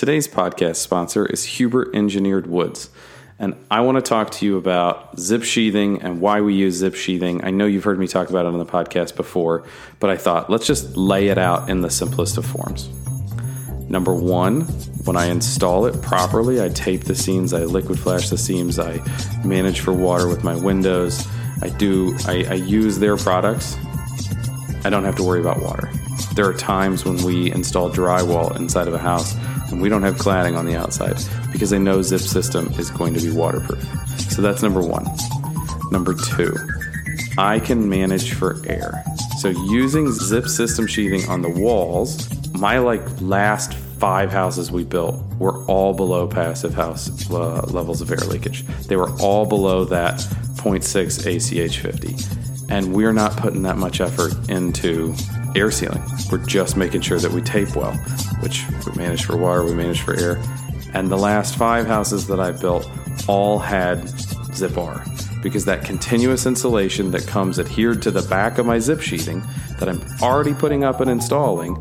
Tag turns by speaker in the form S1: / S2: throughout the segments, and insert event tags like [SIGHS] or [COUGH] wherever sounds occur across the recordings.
S1: Today's podcast sponsor is Huber Engineered Woods. And I want to talk to you about zip sheathing and why we use zip sheathing. I know you've heard me talk about it on the podcast before, but I thought let's just lay it out in the simplest of forms. Number one, when I install it properly, I tape the seams, I liquid flash the seams, I manage for water with my windows. I do, I, I use their products. I don't have to worry about water. There are times when we install drywall inside of a house and we don't have cladding on the outside because I know Zip System is going to be waterproof. So that's number one. Number two, I can manage for air. So using Zip System sheathing on the walls, my like last five houses we built were all below passive house uh, levels of air leakage. They were all below that 0.6 ACH 50. And we're not putting that much effort into air sealing. We're just making sure that we tape well, which we manage for water, we manage for air. And the last five houses that I built all had zip R because that continuous insulation that comes adhered to the back of my zip sheathing that I'm already putting up and installing,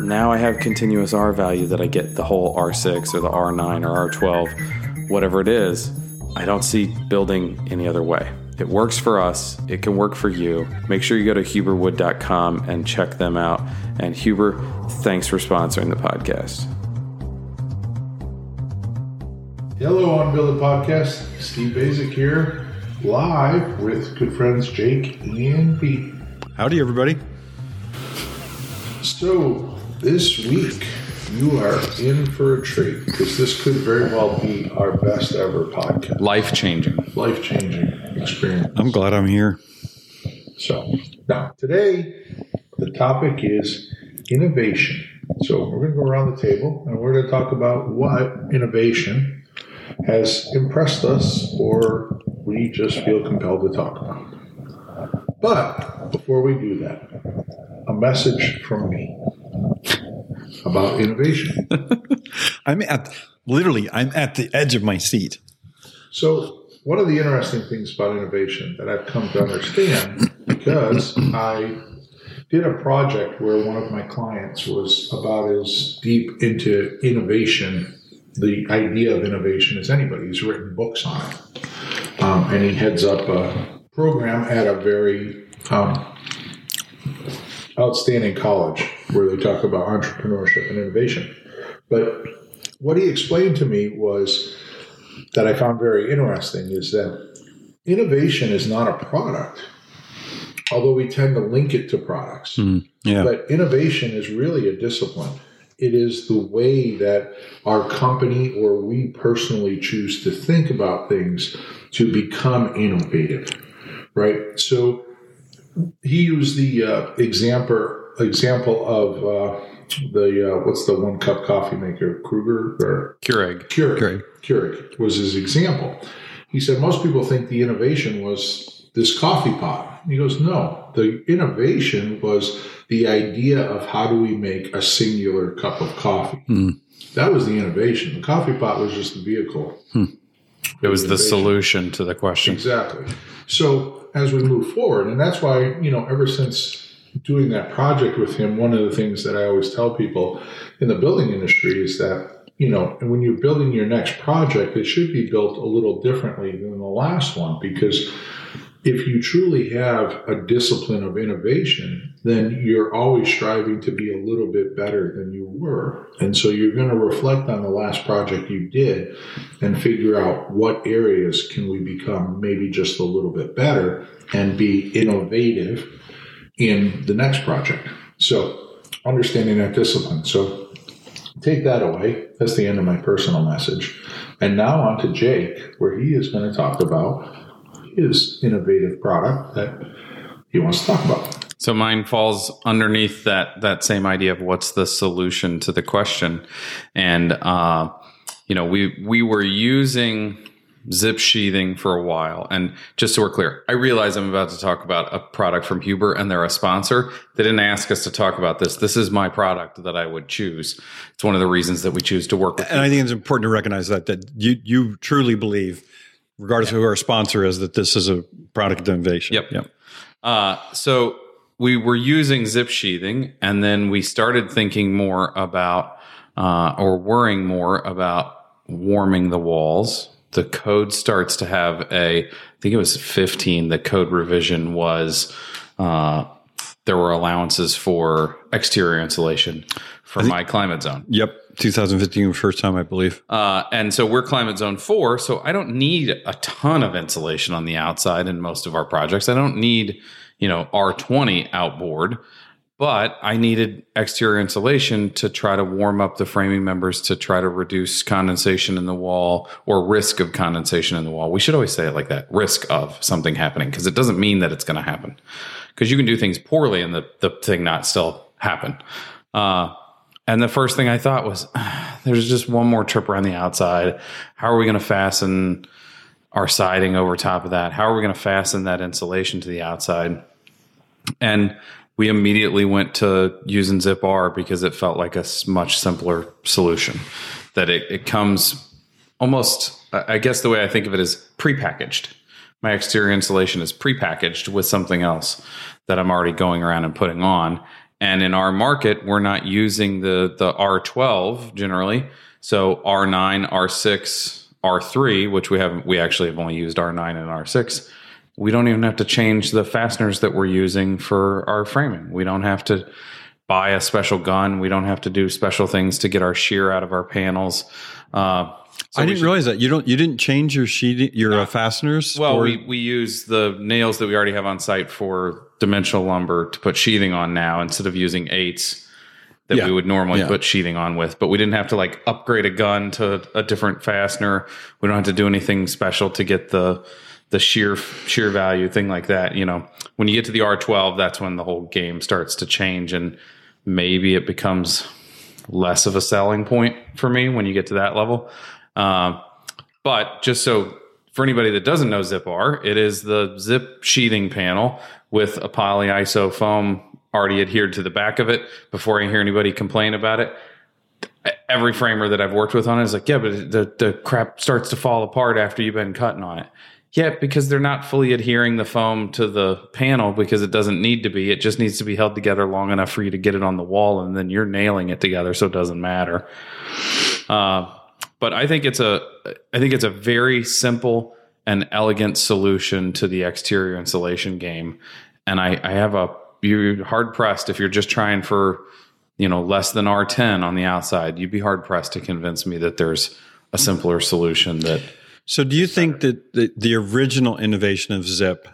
S1: now I have continuous R value that I get the whole R6 or the R9 or R12, whatever it is. I don't see building any other way. It works for us. It can work for you. Make sure you go to huberwood.com and check them out. And Huber, thanks for sponsoring the podcast.
S2: Hello, on Build It Podcast. Steve Baczek here, live with good friends Jake and Pete.
S3: Howdy, everybody.
S2: So, this week, you are in for a treat because this could very well be our best ever podcast.
S1: Life changing.
S2: Life changing experience.
S3: I'm glad I'm here.
S2: So, now today, the topic is innovation. So, we're going to go around the table and we're going to talk about what innovation has impressed us or we just feel compelled to talk about. But before we do that, a message from me about innovation. [LAUGHS]
S3: I'm at literally I'm at the edge of my seat.
S2: So, one of the interesting things about innovation that I've come to understand because I did a project where one of my clients was about as deep into innovation, the idea of innovation, as anybody. He's written books on it. Um, and he heads up a program at a very um, outstanding college where they talk about entrepreneurship and innovation. But what he explained to me was that I found very interesting is that innovation is not a product, although we tend to link it to products.
S3: Mm, yeah.
S2: But innovation is really a discipline. It is the way that our company or we personally choose to think about things to become innovative, right? So he used the uh, example example of uh, the uh, what's the one cup coffee maker Kruger or
S1: Keurig.
S2: Keurig.
S3: Keurig.
S2: Keurig was his example. He said most people think the innovation was this coffee pot. He goes, no, the innovation was the idea of how do we make a singular cup of coffee.
S3: Mm.
S2: That was the innovation. The coffee pot was just the vehicle.
S1: It was the solution to the question.
S2: Exactly. So as we move forward, and that's why, you know, ever since doing that project with him, one of the things that I always tell people in the building industry is that, you know, when you're building your next project, it should be built a little differently than the last one because if you truly have a discipline of innovation, then you're always striving to be a little bit better than you were. And so you're going to reflect on the last project you did and figure out what areas can we become maybe just a little bit better and be innovative in the next project. So understanding that discipline. So take that away. That's the end of my personal message. And now on to Jake, where he is going to talk about his innovative product that he wants to talk about.
S1: So mine falls underneath that that same idea of what's the solution to the question, and uh, you know we we were using zip sheathing for a while, and just so we're clear, I realize I'm about to talk about a product from Huber, and they're a sponsor. They didn't ask us to talk about this. This is my product that I would choose. It's one of the reasons that we choose to work with.
S3: And I think it's important to recognize that that you you truly believe, regardless of who our sponsor is, that this is a product of innovation.
S1: Yep.
S3: Yep.
S1: Uh, so we were using zip sheathing, and then we started thinking more about uh, or worrying more about warming the walls. The code starts to have a, I think it was 15. The code revision was uh, there were allowances for exterior insulation for my climate zone.
S3: Yep. 2015 first time I believe.
S1: Uh, and so we're climate zone four. So I don't need a ton of insulation on the outside in most of our projects. I don't need, you know, R20 outboard, but I needed exterior insulation to try to warm up the framing members to try to reduce condensation in the wall or risk of condensation in the wall. We should always say it like that risk of something happening because it doesn't mean that it's going to happen because you can do things poorly and the, the thing not still happen. Uh, and the first thing I thought was, [SIGHS] there's just one more trip around the outside. How are we going to fasten our siding over top of that? How are we going to fasten that insulation to the outside? And we immediately went to using Zip R because it felt like a much simpler solution. That it, it comes almost, I guess the way I think of it is prepackaged. My exterior insulation is prepackaged with something else that I'm already going around and putting on and in our market, we're not using the the R12 generally. So R9, R6, R3, which we have we actually have only used R9 and R6. We don't even have to change the fasteners that we're using for our framing. We don't have to buy a special gun. We don't have to do special things to get our shear out of our panels. Uh,
S3: so I didn't should, realize that you don't you didn't change your sheet your uh, fasteners.
S1: Well, we we use the nails that we already have on site for dimensional lumber to put sheathing on now instead of using eights that yeah. we would normally yeah. put sheathing on with. But we didn't have to like upgrade a gun to a different fastener. We don't have to do anything special to get the the sheer shear value thing like that. You know, when you get to the R12, that's when the whole game starts to change and maybe it becomes less of a selling point for me when you get to that level. Uh, but just so for anybody that doesn't know Zip R, it is the zip sheathing panel with a polyiso foam already adhered to the back of it before I hear anybody complain about it. Every framer that I've worked with on it is like, yeah, but the, the crap starts to fall apart after you've been cutting on it. Yeah, because they're not fully adhering the foam to the panel because it doesn't need to be. It just needs to be held together long enough for you to get it on the wall, and then you're nailing it together, so it doesn't matter. Uh, but I think it's a I think it's a very simple and elegant solution to the exterior insulation game. And I, I have a you're hard pressed if you're just trying for you know less than R10 on the outside. You'd be hard pressed to convince me that there's a simpler solution that.
S3: So, do you think that the, the original innovation of Zip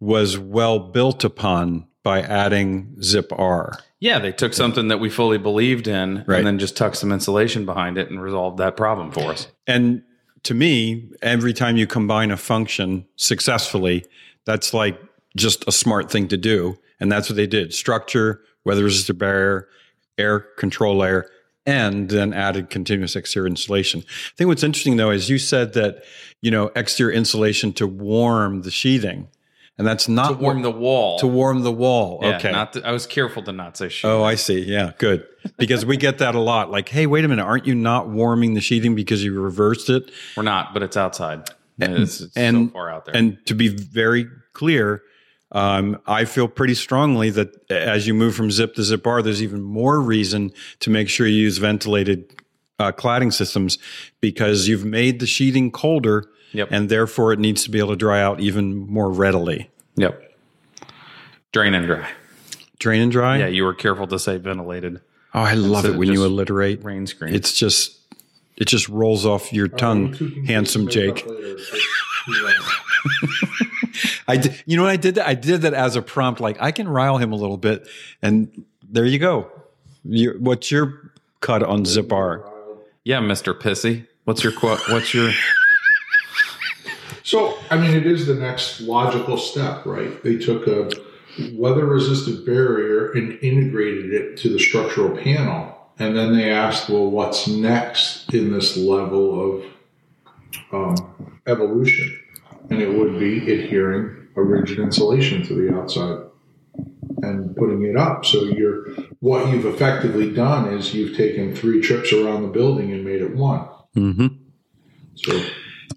S3: was well built upon by adding Zip R?
S1: Yeah, they took something that we fully believed in right. and then just tucked some insulation behind it and resolved that problem for us.
S3: And to me, every time you combine a function successfully, that's like just a smart thing to do. And that's what they did structure, weather resistant barrier, air control layer, and then added continuous exterior insulation. I think what's interesting though is you said that, you know, exterior insulation to warm the sheathing. And that's not
S1: to warm the wall.
S3: To warm the wall.
S1: Yeah,
S3: okay.
S1: Not to, I was careful to not say sheathing.
S3: Oh, I see. Yeah, good. Because we get that a lot. Like, hey, wait a minute, aren't you not warming the sheathing because you reversed it?
S1: We're not, but it's outside. And, it's, it's
S3: and,
S1: so far out there.
S3: And to be very clear, um, I feel pretty strongly that as you move from zip to zip R, there's even more reason to make sure you use ventilated uh, cladding systems because you've made the sheeting colder
S1: Yep.
S3: And therefore, it needs to be able to dry out even more readily.
S1: Yep. Drain and dry.
S3: Drain and dry?
S1: Yeah, you were careful to say ventilated.
S3: Oh, I love it when you alliterate.
S1: Rain screen.
S3: It's just, it just rolls off your tongue, handsome Jake. [LAUGHS] I did, you know what I did that? I did that as a prompt. Like I can rile him a little bit, and there you go. You, what's your cut on Zip R?
S1: Yeah, Mister Pissy. What's your quote? What's your
S2: so, I mean, it is the next logical step, right? They took a weather resistant barrier and integrated it to the structural panel. And then they asked, well, what's next in this level of um, evolution? And it would be adhering a rigid insulation to the outside and putting it up. So you're what you've effectively done is you've taken three trips around the building and made it one.
S3: Mm-hmm.
S2: So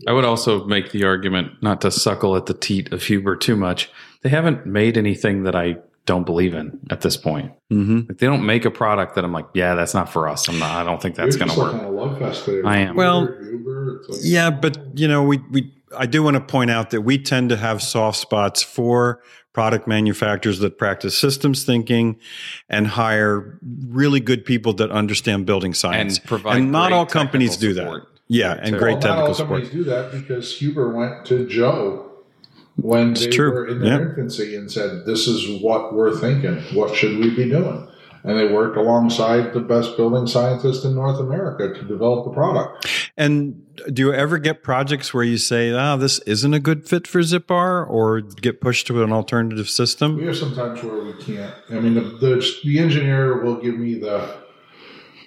S1: I would also make the argument not to suckle at the teat of Huber too much. They haven't made anything that I don't believe in at this point.
S3: Mm-hmm.
S1: Like they don't make a product that I'm like, yeah, that's not for us. I'm not. I don't think that's going to work.
S2: like on a love fest.
S1: I am.
S3: Well,
S2: Uber, Uber, like-
S3: Yeah, but you know, we we I do want to point out that we tend to have soft spots for product manufacturers that practice systems thinking and hire really good people that understand building science.
S1: and provide
S3: And not all companies do that. Yeah, and
S1: too.
S3: great
S2: well, not
S3: technical
S2: all
S3: support.
S2: companies do that because Huber went to Joe when
S3: It's
S2: they
S3: true.
S2: were in their
S3: Yeah.
S2: infancy and said, "This is what we're thinking. What should we be doing?" And they worked alongside the best building scientists in North America to develop the product.
S3: And do you ever get projects where you say, "Ah, this isn't a good fit for Zip R," or get pushed to an alternative system?
S2: We have sometimes where we can't. I mean, the, the, the engineer will give me the.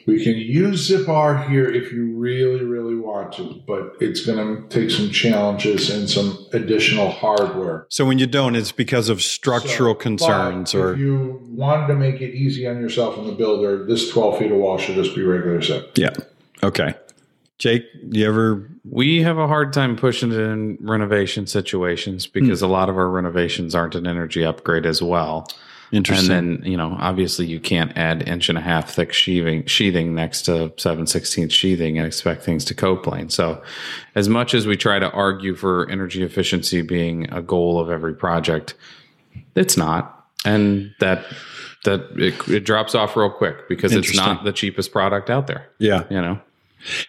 S2: We can use Zip R here if you really, really want to, but it's going to take some challenges and some additional hardware.
S3: So when you don't, it's because of structural
S2: So,
S3: concerns, or
S2: if you wanted to make it easy on yourself and the builder, this 12 feet of wall should just be regular zip.
S3: yeah, okay. Jake, you ever?
S1: We have a hard time pushing it in renovation situations because hmm. a lot of our renovations aren't an energy upgrade as well.
S3: Interesting.
S1: And then, you know, obviously you can't add inch and a half thick sheathing, sheathing next to 7 16th sheathing and expect things to coplane. So as much as we try to argue for energy efficiency being a goal of every project, it's not. And that, that it, it drops off real quick because it's not the cheapest product out there,
S3: yeah,
S1: you know?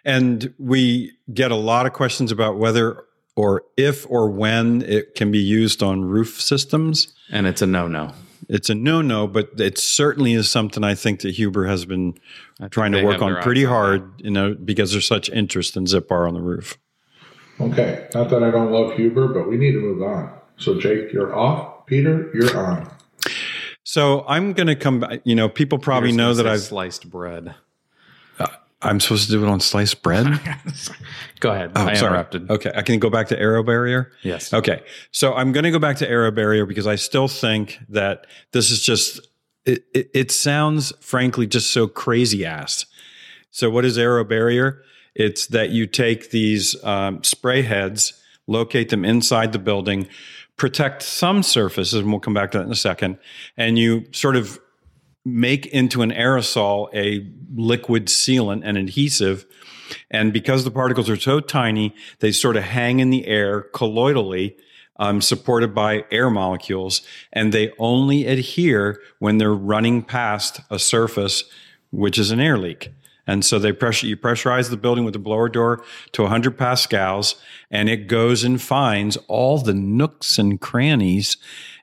S3: And we get a lot of questions about whether or if or when it can be used on roof systems.
S1: And it's a no no.
S3: It's a no no, but it certainly is something I think that Huber has been trying to work on pretty
S1: eyes on
S3: hard, you know, because there's such interest in Zip R on the roof.
S2: Okay. Not that I don't love Huber, but we need to move on. So, Jake, you're off. Peter, you're on.
S3: So I'm going to come back. You know, people probably know that I've,
S1: sliced bread.
S3: I'm supposed to do it on sliced bread. [LAUGHS]
S1: Go ahead.
S3: Oh,
S1: I
S3: sorry.
S1: interrupted.
S3: Okay. I can go back to AeroBarrier.
S1: Yes.
S3: Okay. So I'm going to go back to AeroBarrier because I still think that this is just, it, it, it sounds frankly just so crazy ass. So what is AeroBarrier? It's that you take these um, spray heads, locate them inside the building, protect some surfaces, and we'll come back to that in a second, and you sort of make into an aerosol a liquid sealant and adhesive. And because the particles are so tiny, they sort of hang in the air colloidally, um, supported by air molecules, and they only adhere when they're running past a surface, which is an air leak. And so they pressure you pressurize the building with the blower door to 100 pascals, and it goes and finds all the nooks and crannies,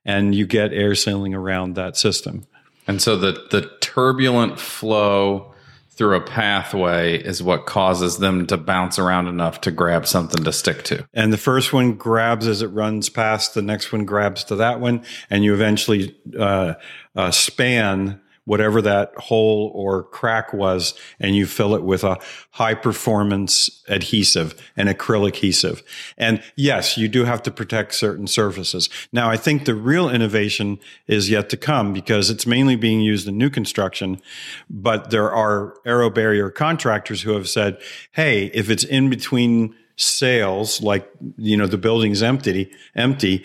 S3: and you get air sealing around that system.
S1: And so the the turbulent flow through a pathway is what causes them to bounce around enough to grab something to stick to.
S3: And the first one grabs as it runs past, the next one grabs to that one, and you eventually uh, uh, span whatever that hole or crack was, and you fill it with a high performance adhesive, an acrylic adhesive. And yes, you do have to protect certain surfaces. Now, I think the real innovation is yet to come because it's mainly being used in new construction, but there are AeroBarrier contractors who have said, hey, if it's in between sales, like, you know, the building's empty, empty,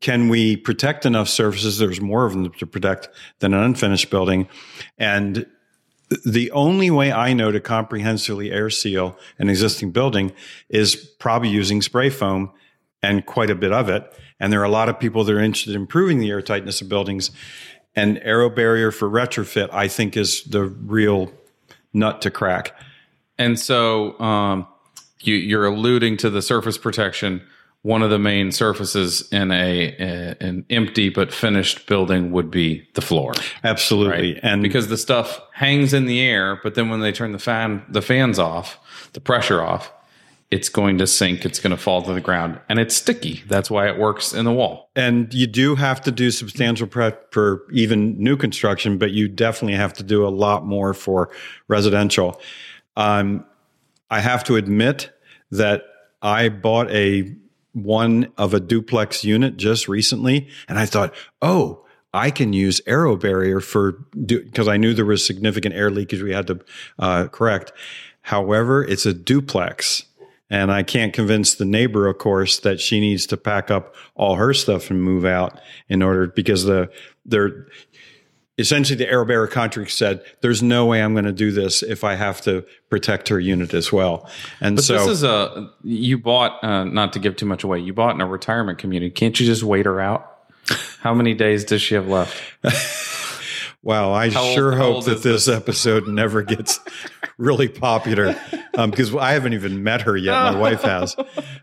S3: can we protect enough surfaces? There's more of them to protect than an unfinished building. And the only way I know to comprehensively air seal an existing building is probably using spray foam and quite a bit of it. And there are a lot of people that are interested in improving the airtightness of buildings. And AeroBarrier for retrofit, I think, is the real nut to crack.
S1: And so um, you, you're alluding to the surface protection. One of the main surfaces in a, a an empty but finished building would be the floor,
S3: Absolutely.
S1: right?
S3: And
S1: because the stuff hangs in the air, but then when they turn the fan the fans off, the pressure off, it's going to sink. It's going to fall to the ground, and it's sticky. That's why it works in the wall.
S3: And you do have to do substantial prep for even new construction, but you definitely have to do a lot more for residential. Um, I have to admit that I bought a one of a duplex unit just recently, and I thought, oh, I can use AeroBarrier for because I knew there was significant air leakage we had to uh, correct. However, it's a duplex. And I can't convince the neighbor, of course, that she needs to pack up all her stuff and move out in order because the they're essentially the AeroBarrier contract said, "There's no way I'm going to do this if I have to protect her unit as well." And
S1: But
S3: so
S1: this is a you bought uh, not to give too much away. You bought in a retirement community. Can't you just wait her out? How many days does she have left? [LAUGHS]
S3: Wow, I
S1: How
S3: sure hope
S1: that
S3: that
S1: is
S3: this episode never gets really popular um, because I haven't even met her yet. My [LAUGHS] wife has.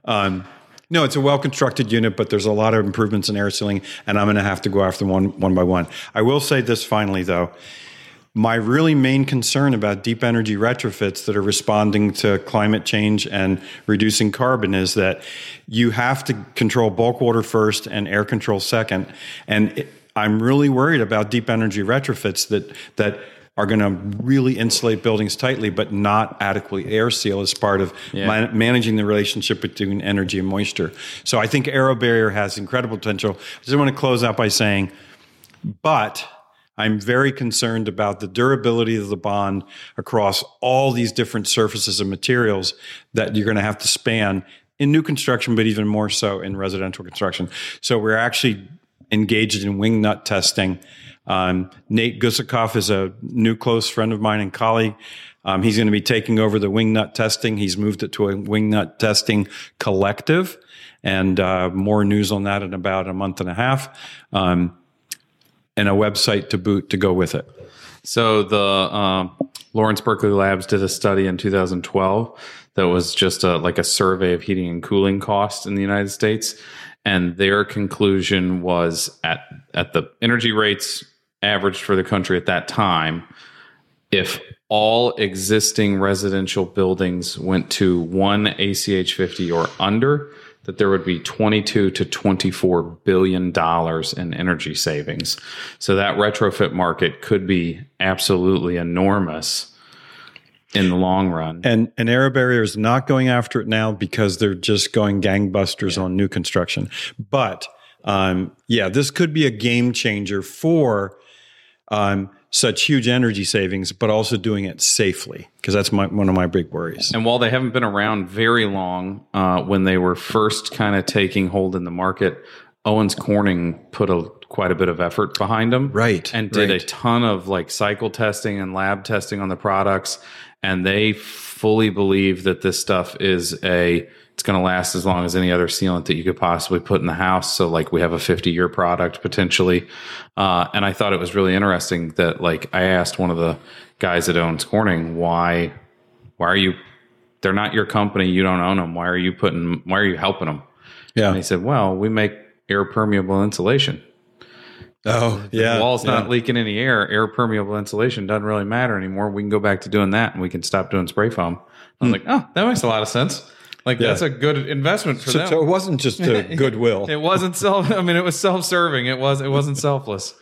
S3: Um, no, it's a well constructed unit, but there's a lot of improvements in air sealing, and I'm going to have to go after one one by one. I will say this finally, though. My really main concern about deep energy retrofits that are responding to climate change and reducing carbon is that you have to control bulk water first and air control second. And it, I'm really worried about deep energy retrofits that that are going to really insulate buildings tightly, but not adequately air seal as part of
S1: Yeah.
S3: man- managing the relationship between energy and moisture. So I think AeroBarrier has incredible potential. I just want to close out by saying, but I'm very concerned about the durability of the bond across all these different surfaces and materials that you're going to have to span in new construction, but even more so in residential construction. So we're actually engaged in wing nut testing. Um, Nate Gusikoff is a new close friend of mine and colleague. Um, he's going to be taking over the wing nut testing. He's moved it to a wing nut testing collective, and uh, more news on that in about a month and a half. Um, and a website to boot to go with it.
S1: So the um, Lawrence Berkeley Labs did a study in 2012 that was just a, like a survey of heating and cooling costs in the United States, and their conclusion was at at the energy rates averaged for the country at that time, if all existing residential buildings went to one ACH 50 or under, that there would be 22 to 24 billion dollars in energy savings. So that retrofit market could be absolutely enormous in the long run.
S3: And and AeroBarrier is not going after it now because they're just going gangbusters on new construction. But um, yeah, this could be a game changer for um, such huge energy savings, but also doing it safely because that's my, one of my big worries.
S1: And while they haven't been around very long, uh, when they were first kind of taking hold in the market, Owens Corning put a quite a bit of effort behind them,
S3: Right,
S1: And did
S3: right.
S1: a ton of like cycle testing and lab testing on the products, and they fully believe that this stuff is a it's going to last as long as any other sealant that you could possibly put in the house. So like we have a 50 year product potentially. Uh, and I thought it was really interesting that like I asked one of the guys that Owens Corning, why, why are you, they're not your company. You don't own them. Why are you putting, why are you helping them?
S3: Yeah.
S1: And he said, well, we make air permeable insulation.
S3: Oh, yeah.
S1: the wall's
S3: yeah.
S1: not leaking any air. Air permeable insulation doesn't really matter anymore. We can go back to doing that and we can stop doing spray foam. I was like, oh, that makes a lot of sense. Like
S3: Yeah.
S1: that's a good investment for
S3: So,
S1: them.
S3: so it wasn't just a [LAUGHS] goodwill.
S1: It wasn't self. I mean, it was self-serving. It was. It wasn't selfless.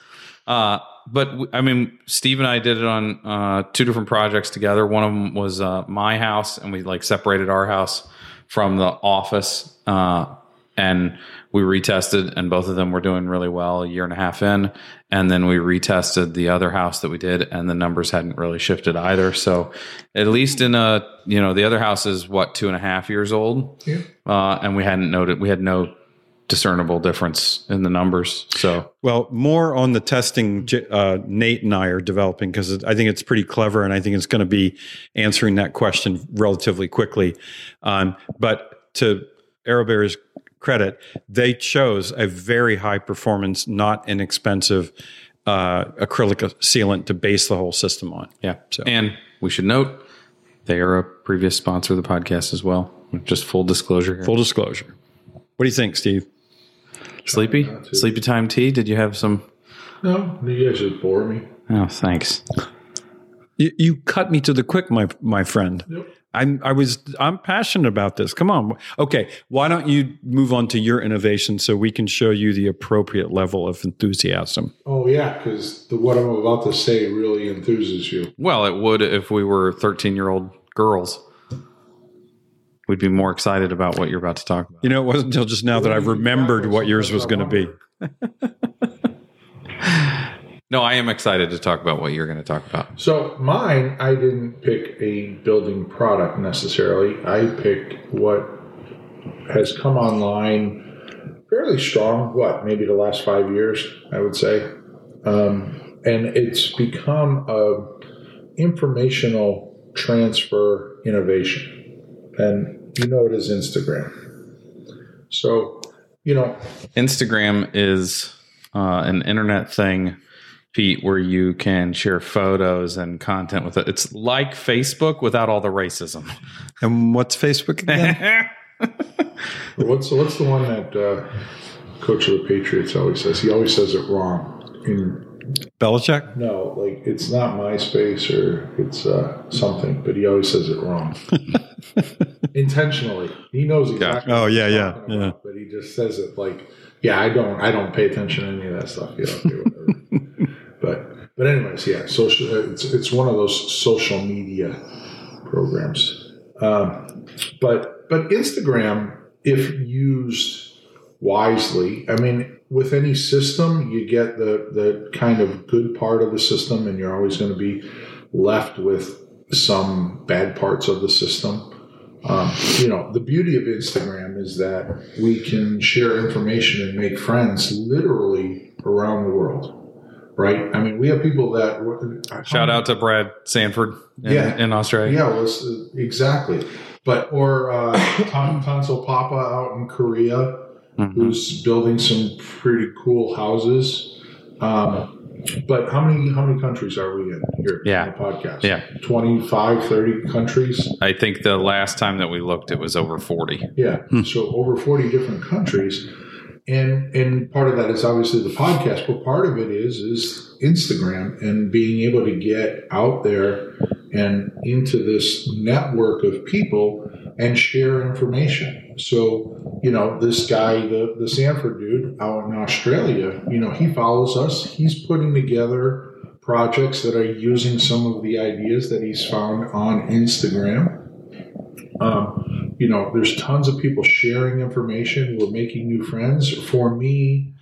S1: Uh, but I mean, Steve and I did it on uh, two different projects together. One of them was uh, my house, and we like separated our house from the office, uh, and we retested, and both of them were doing really well a year and a half in. And then we retested the other house that we did, and the numbers hadn't really shifted either. So, at least in a you know, the other house is what two and a half years old
S2: Yeah.
S1: uh, and we hadn't noted we had no discernible difference in the numbers. So
S3: Well, more on the testing uh, Nate and I are developing because I think it's pretty clever and I think it's going to be answering that question relatively quickly. Um, but to AeroBarrier's credit, they chose a very high performance, not inexpensive uh, acrylic sealant to base the whole system on.
S1: yeah,
S3: So-
S1: and we should note they are a previous sponsor of the podcast as well. Just full disclosure here.
S3: Full disclosure. What do you think, Steve?
S1: Sleepy, sleepy time tea. Did you have some?
S2: No, you guys just bore me.
S1: Oh, thanks.
S3: You, you cut me to the quick, my my friend.
S2: Yep.
S3: I'm I was I'm passionate about this. Come on. Okay, why don't you move on to your innovation so we can show you the appropriate level of enthusiasm?
S2: Oh yeah, because what I'm about to say really enthuses you.
S1: Well, it would if we were thirteen-year-old girls. We'd be more excited about what you're about to talk about.
S3: You know, it wasn't until just now that I remembered what yours was going to be. [LAUGHS]
S1: No, I am excited to talk about what you're going to talk about.
S2: So mine, I didn't pick a building product necessarily. I picked what has come online fairly strong. What maybe the last five years, I would say. um, and it's become a informational transfer innovation, and you know it as Instagram. So, you know,
S1: Instagram is uh, an internet thing, Pete, where you can share photos and content with it. It's like Facebook without all the racism.
S3: And what's Facebook again? [LAUGHS]
S2: what's what's the one that uh, coach of the Patriots always says? He always says it wrong. In,
S3: Belichick?
S2: no, like it's not MySpace or it's uh, something, but he always says it wrong [LAUGHS] intentionally. He knows exactly.
S3: Oh,
S2: what
S3: yeah, yeah,
S2: talking about, But he just says it like, yeah, I don't, I don't pay attention to any of that stuff. Yeah, okay, whatever. But anyways, yeah, social. It's it's one of those social media programs. Um, but but Instagram, if used wisely, I mean, with any system, you get the the kind of good part of the system, and you're always going to be left with some bad parts of the system. Um, you know, the beauty of Instagram is that we can share information and make friends literally around the world. Right? I mean, we have people that
S1: Shout out to Brad Sanford in,
S2: Yeah.
S1: in Australia.
S2: yeah, well, exactly. But or uh, [COUGHS] Tan Tanso Papa out in Korea,
S1: Mhm.
S2: who's building some pretty cool houses. Um, but how many how many countries are we in here
S1: Yeah.
S2: on the podcast?
S1: Yeah.
S2: 25, 30 countries.
S1: I think the last time that we looked, it was over 40.
S2: Yeah. So over 40 different countries. And and part of that is obviously the podcast, but part of it is is Instagram and being able to get out there and into this network of people and share information. So, you know, this guy, the, the Sanford dude out in Australia, you know, he follows us. He's putting together projects that are using some of the ideas that he's found on Instagram. Um, you know, there's tons of people sharing information. We're making new friends. For me,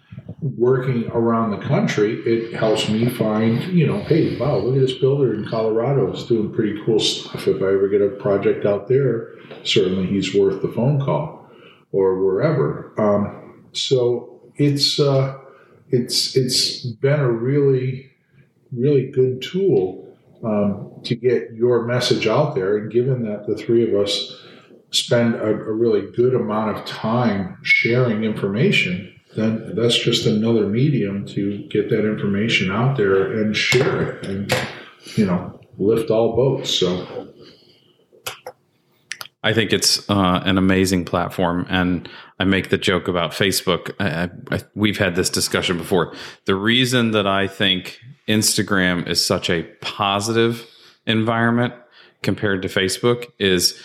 S2: working around the country, it helps me find, you know, hey, wow, look at this builder in Colorado. He's doing pretty cool stuff. If I ever get a project out there, certainly he's worth the phone call or wherever. Um, so it's uh, it's it's been a really really good tool um, to get your message out there. And given that the three of us spend a, a really good amount of time sharing information, then that's just another medium to get that information out there and share it and, you know, lift all boats. So,
S1: I think it's uh, an amazing platform, and I make the joke about Facebook. I, I, I, we've had this discussion before. The reason that I think Instagram is such a positive environment compared to Facebook is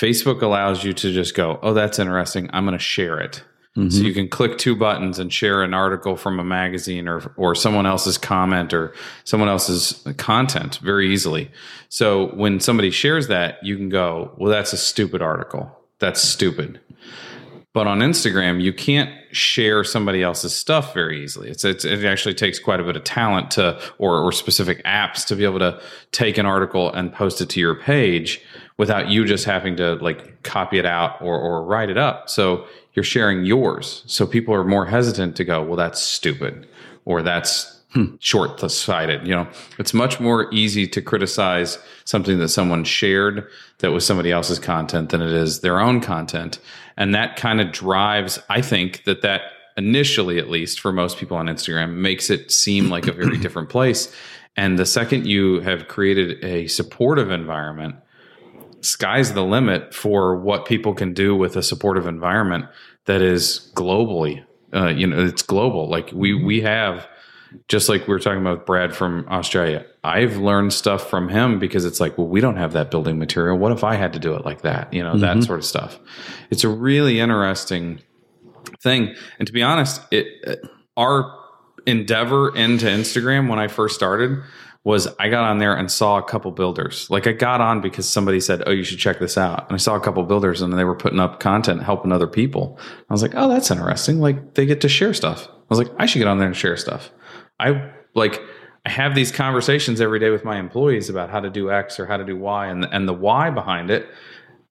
S1: Facebook allows you to just go, "Oh, that's interesting. I'm going to share it." So mm-hmm. you can click two buttons and share an article from a magazine or or someone else's comment or someone else's content very easily. So when somebody shares that, you can go, "Well, that's a stupid article. That's stupid." But on Instagram, you can't share somebody else's stuff very easily. It's, it's it actually takes quite a bit of talent to or or specific apps to be able to take an article and post it to your page without you just having to like copy it out or or write it up. So you're sharing yours. So people are more hesitant to go, well, that's stupid or that's hmm, short sighted. You know, it's much more easy to criticize something that someone shared that was somebody else's content than it is their own content. And that kind of drives, I think that that initially, at least for most people on Instagram, makes it seem like a very [CLEARS THROAT] different place. And the second you have created a supportive environment, sky's the limit for what people can do with a supportive environment that is globally uh, you know it's global like we we have just like we were talking about brad from australia i've learned stuff from him because it's like well we don't have that building material what if i had to do it like that you know that sort of stuff it's a really interesting thing and to be honest it uh, our endeavor into instagram when i first started was I got on there and saw a couple builders. Like I got on because somebody said, "Oh, you should check this out." And I saw a couple builders and they were putting up content helping other people. I was like, "Oh, that's interesting. Like they get to share stuff." I was like, "I should get on there and share stuff." I like I have these conversations every day with my employees about how to do X or how to do Y and and the why behind it.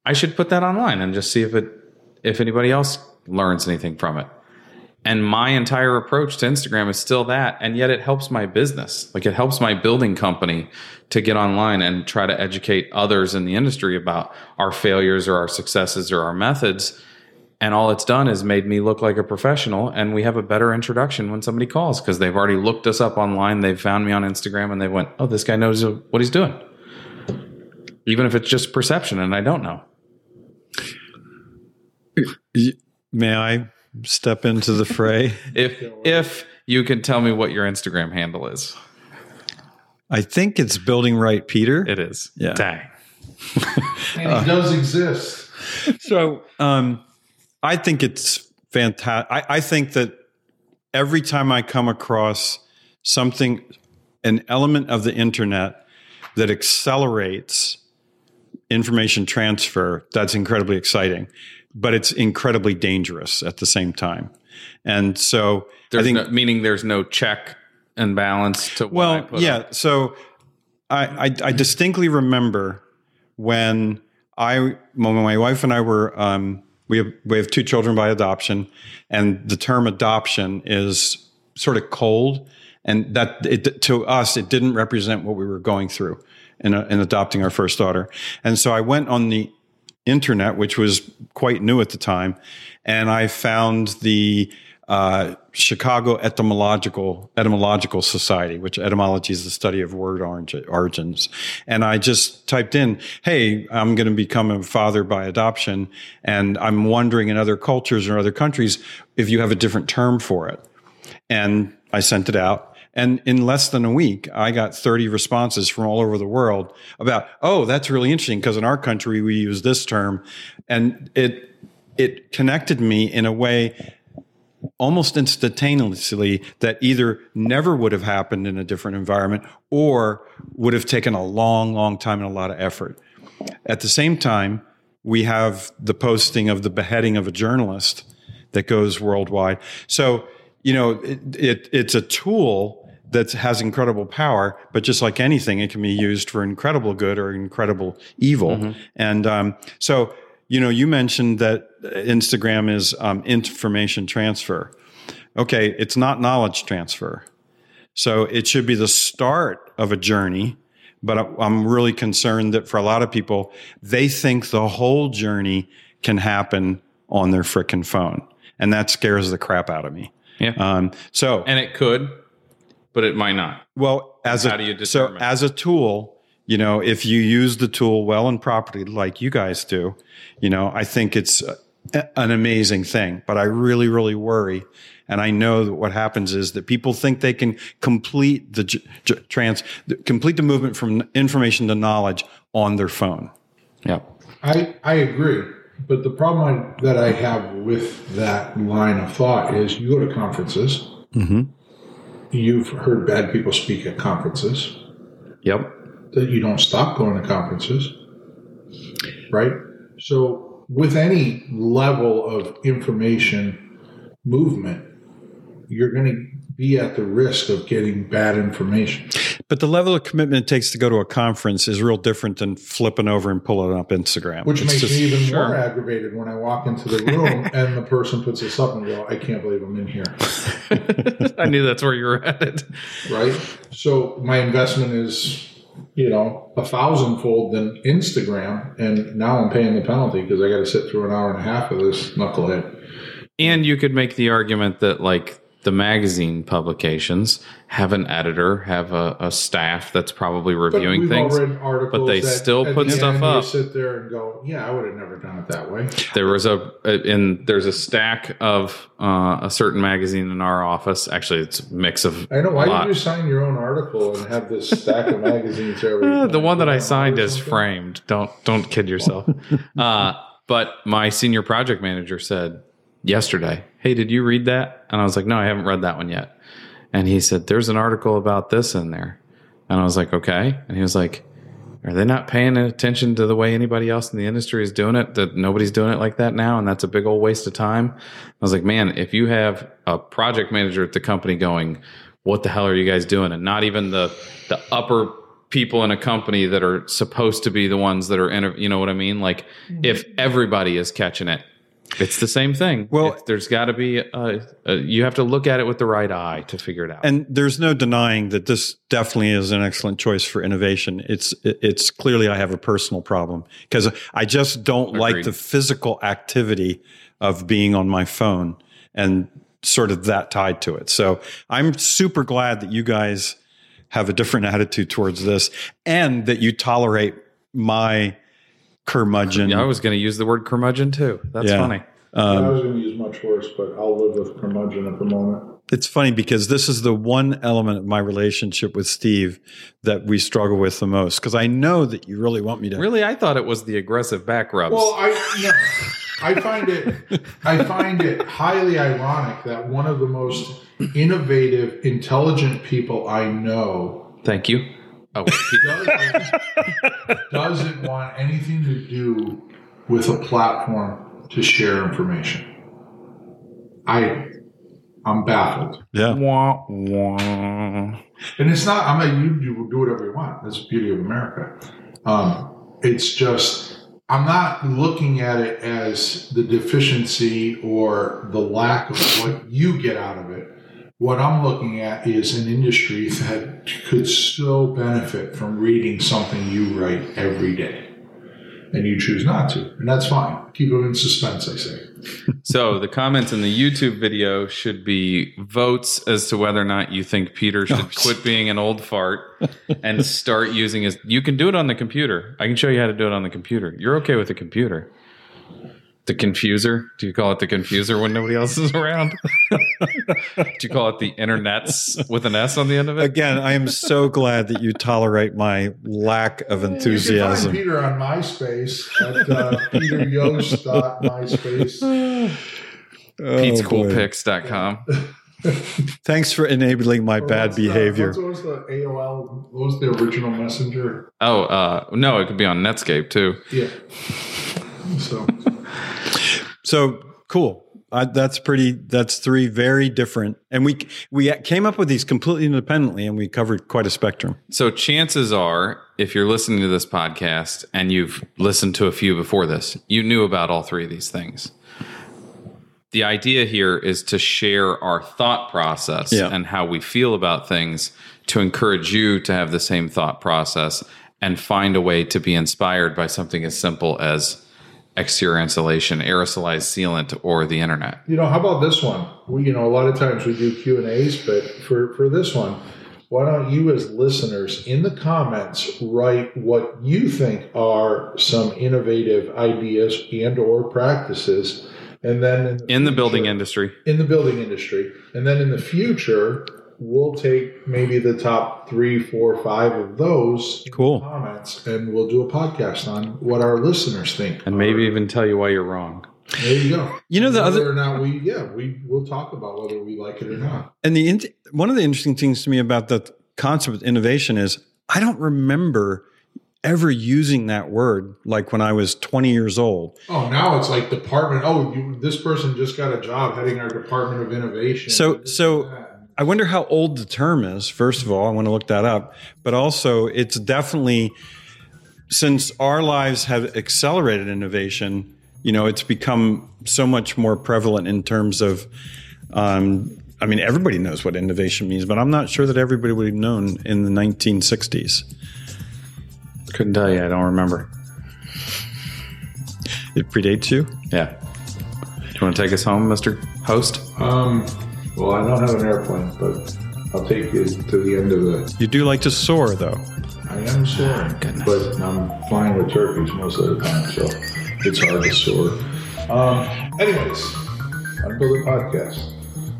S1: I should put that online and just see if it if anybody else learns anything from it. And my entire approach to Instagram is still that. And yet it helps my business. Like it helps my building company to get online and try to educate others in the industry about our failures or our successes or our methods. And all it's done is made me look like a professional. And we have a better introduction when somebody calls because they've already looked us up online. They've found me on Instagram and they went, oh, this guy knows what he's doing. Even if it's just perception and I don't know.
S3: May I step into the fray?
S1: if if you can tell me what your Instagram handle is.
S3: I think it's BuildingWright, Peter.
S1: It is.
S3: Yeah.
S1: Dang.
S2: And it does exist.
S3: So um, I think it's fantastic. I, I think that every time I come across something, an element of the internet that accelerates information transfer, that's incredibly exciting, but it's incredibly dangerous at the same time. And so
S1: There's
S3: I think,
S1: no, meaning there's no check and balance to
S3: well, yeah.
S1: up.
S3: So I, I, I distinctly remember when I, when my wife and I were, um, we have we have two children by adoption, and the term adoption is sort of cold, and that it, to us it didn't represent what we were going through in, uh, in adopting our first daughter, and so I went on the internet, which was quite new at the time, and I found the uh, Chicago Etymological Etymological Society, which etymology is the study of word origi- origins. And I just typed in, "Hey, I'm going to become a father by adoption, and I'm wondering in other cultures or other countries if you have a different term for it." And I sent it out. And in less than a week, I got 30 responses from all over the world about, oh, that's really interesting because in our country we use this term. And it, it connected me in a way almost instantaneously that either never would have happened in a different environment or would have taken a long, long time and a lot of effort. At the same time, we have the posting of the beheading of a journalist that goes worldwide. So, you know, it, it, it's a tool that has incredible power, but just like anything, it can be used for incredible good or incredible evil. And um, so, you know, you mentioned that Instagram is um, information transfer. Okay, it's not knowledge transfer. So it should be the start of a journey. But I'm really concerned that for a lot of people, they think the whole journey can happen on their frickin' phone. And that scares the crap out of me.
S1: Yeah.
S3: Um, so,
S1: and it could, but it might not.
S3: well, as
S1: How
S3: a
S1: do you
S3: so as a tool, you know, if you use the tool well and properly, like you guys do, you know, I think it's an amazing thing. But I really, really worry, and I know that what happens is that people think they can complete the j- j- trans, complete the movement from information to knowledge on their phone.
S1: Yeah.
S2: I, I agree. But the problem I, that I have with that line of thought is you go to conferences, mm-hmm. you've heard bad people speak at conferences,
S1: Yep.
S2: That you don't stop going to conferences, right? So, with any level of information movement, you're going to be at the risk of getting bad information.
S3: But the level of commitment it takes to go to a conference is real different than flipping over and pulling up Instagram.
S2: Which
S3: It's
S2: makes
S3: just-
S2: me even
S1: sure.
S2: more aggravated when I walk into the room [LAUGHS] and the person puts this up and go, I can't believe I'm in here. [LAUGHS]
S1: I knew that's where you were headed.
S2: Right? So my investment is, you know, a thousandfold than Instagram. And now I'm paying the penalty because I got to sit through an hour and a half of this knucklehead.
S1: And you could make the argument that like the magazine publications have an editor, have a, a staff that's probably reviewing things.
S2: but
S1: they still put
S2: the
S1: stuff up.
S2: You sit there and go, yeah, I would have never done it that way.
S1: There was a in there's a stack of uh, a certain magazine in our office. Actually, it's a mix of
S2: I know. Why
S1: lot.
S2: did you sign your own article and have this stack of magazines?
S1: Uh, [LAUGHS] the one that I signed is framed. Don't don't kid yourself. [LAUGHS] uh, but my senior project manager said yesterday, "Hey, did you read that?" And I was like, "No, I haven't read that one yet." And he said, "There's an article about this in there." And I was like, "Okay." And he was like, "Are they not paying attention to the way anybody else in the industry is doing it? That nobody's doing it like that now, and that's a big old waste of time." I was like, "Man, if you have a project manager at the company going." What the hell are you guys doing? And not even the the upper people in a company that are supposed to be the ones that are in you know what i mean like if mm-hmm. everybody is catching it It's the same thing.
S3: Well-
S1: It's- there's got to be, uh, uh, you have to look at it with the right eye to figure it out.
S3: And there's no denying that this definitely is an excellent choice for innovation. It's it's clearly I have a personal problem because I just don't like the physical activity of being on my phone and sort of that tied to it. So I'm super glad that you guys have a different [LAUGHS] attitude towards this and that you tolerate my curmudgeon.
S1: Yeah, I was going to use the word curmudgeon too. That's
S3: Yeah.
S1: funny.
S2: Um, I was going to use much worse, but I'll live with curmudgeon at the moment.
S3: It's funny because this is the one element of my relationship with Steve that we struggle with the most. Because I know that you really want me to.
S1: Really, I thought it was the aggressive back rubs.
S2: Well, I no, I find it I find it highly ironic that one of the most innovative, intelligent people I know
S1: Thank you. Oh,
S2: doesn't, doesn't want anything to do with a platform to share information. I I'm baffled.
S3: Yeah.
S1: wah, wah.
S2: And it's not, I'm like, you, you do whatever you want. That's the beauty of America. Um, it's just, I'm not looking at it as the deficiency or the lack of what you get out of it. What I'm looking at is an industry that could so benefit from reading something you write every day. And you choose not to. And that's fine. Keep them in suspense, I say. [LAUGHS]
S1: So the comments in the YouTube video should be votes as to whether or not you think Peter should [LAUGHS] quit being an old fart and start using his. You can do it on the computer. I can show you how to do it on the computer. You're okay with the computer. The confuser? Do you call it the confuser when nobody else is around? [LAUGHS] do you call it the internets with an S on the end of it?
S3: Again, I am so glad that you tolerate my lack of
S2: You can
S3: enthusiasm.
S2: find Peter on MySpace at uh, peteryost.myspace. [SIGHS]
S3: Oh, boy.
S1: Pete'sCoolPicks.com. [LAUGHS]
S3: Thanks for enabling my bad
S2: What's the-
S3: behavior.
S2: what was the AOL? What was the original messenger?
S1: Oh, uh, no, it could be on Netscape too.
S2: Yeah. So
S3: So cool. Uh, that's pretty. That's three very different, and we we came up with these completely independently, and we covered quite a spectrum.
S1: So chances are, if you're listening to this podcast and you've listened to a few before this, you knew about all three of these things. The idea here is to share our thought process
S3: Yeah.
S1: and how we feel about things to encourage you to have the same thought process and find a way to be inspired by something as simple as exterior insulation, aerosolized sealant, or the internet.
S2: you know, how about this one? We, you know, a lot of times we do Q and A's, but for for this one, why don't you, as listeners, in the comments, write what you think are some innovative ideas and or practices, and then
S1: In the building
S2: future-
S1: industry,
S2: in the building industry. And then in the future, we'll take maybe the top three, four, five of those
S3: Cool.
S2: comments, and we'll do a podcast on what our listeners think.
S1: and maybe even tell you why you're wrong.
S2: there you go.
S3: You know, the
S2: whether
S3: other-
S2: or not we, yeah, we will talk about whether we like it or not.
S3: And the int- one of the interesting things to me about the concept of innovation is I don't remember ever using that word like when I was 20 years old.
S2: Oh, now it's like department. Oh, you, this person just got a job heading our department of innovation.
S3: So so I wonder how old the term is. First of all, I want to look that up. But also, it's definitely since our lives have accelerated innovation. You know, it's become so much more prevalent in terms of. Um, I mean, everybody knows what innovation means, but I'm not sure that everybody would have known in the 1960s.
S1: Couldn't tell you. I don't remember.
S3: It predates you.
S1: Yeah. Do you want to take us home, Mr. Host?
S2: um, well, I don't have an airplane, but I'll take you to the end of the.
S3: You do like to soar, though.
S2: I am soaring, but I'm flying with turkeys most of the time, so it's hard to soar. Um, anyways, Unbuilder Podcast.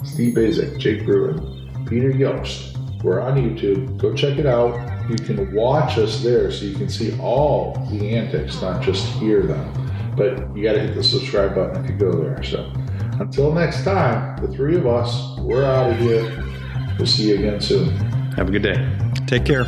S2: Steve Baczek, Jake Bruton, Peter Yost. We're on YouTube. Go check it out. You can watch us there so you can see all the antics, not just hear them. But you got to hit the subscribe button if you go there. So until next time, the three of us, we're out of here. We'll see you again soon.
S1: Have a good day.
S3: Take care.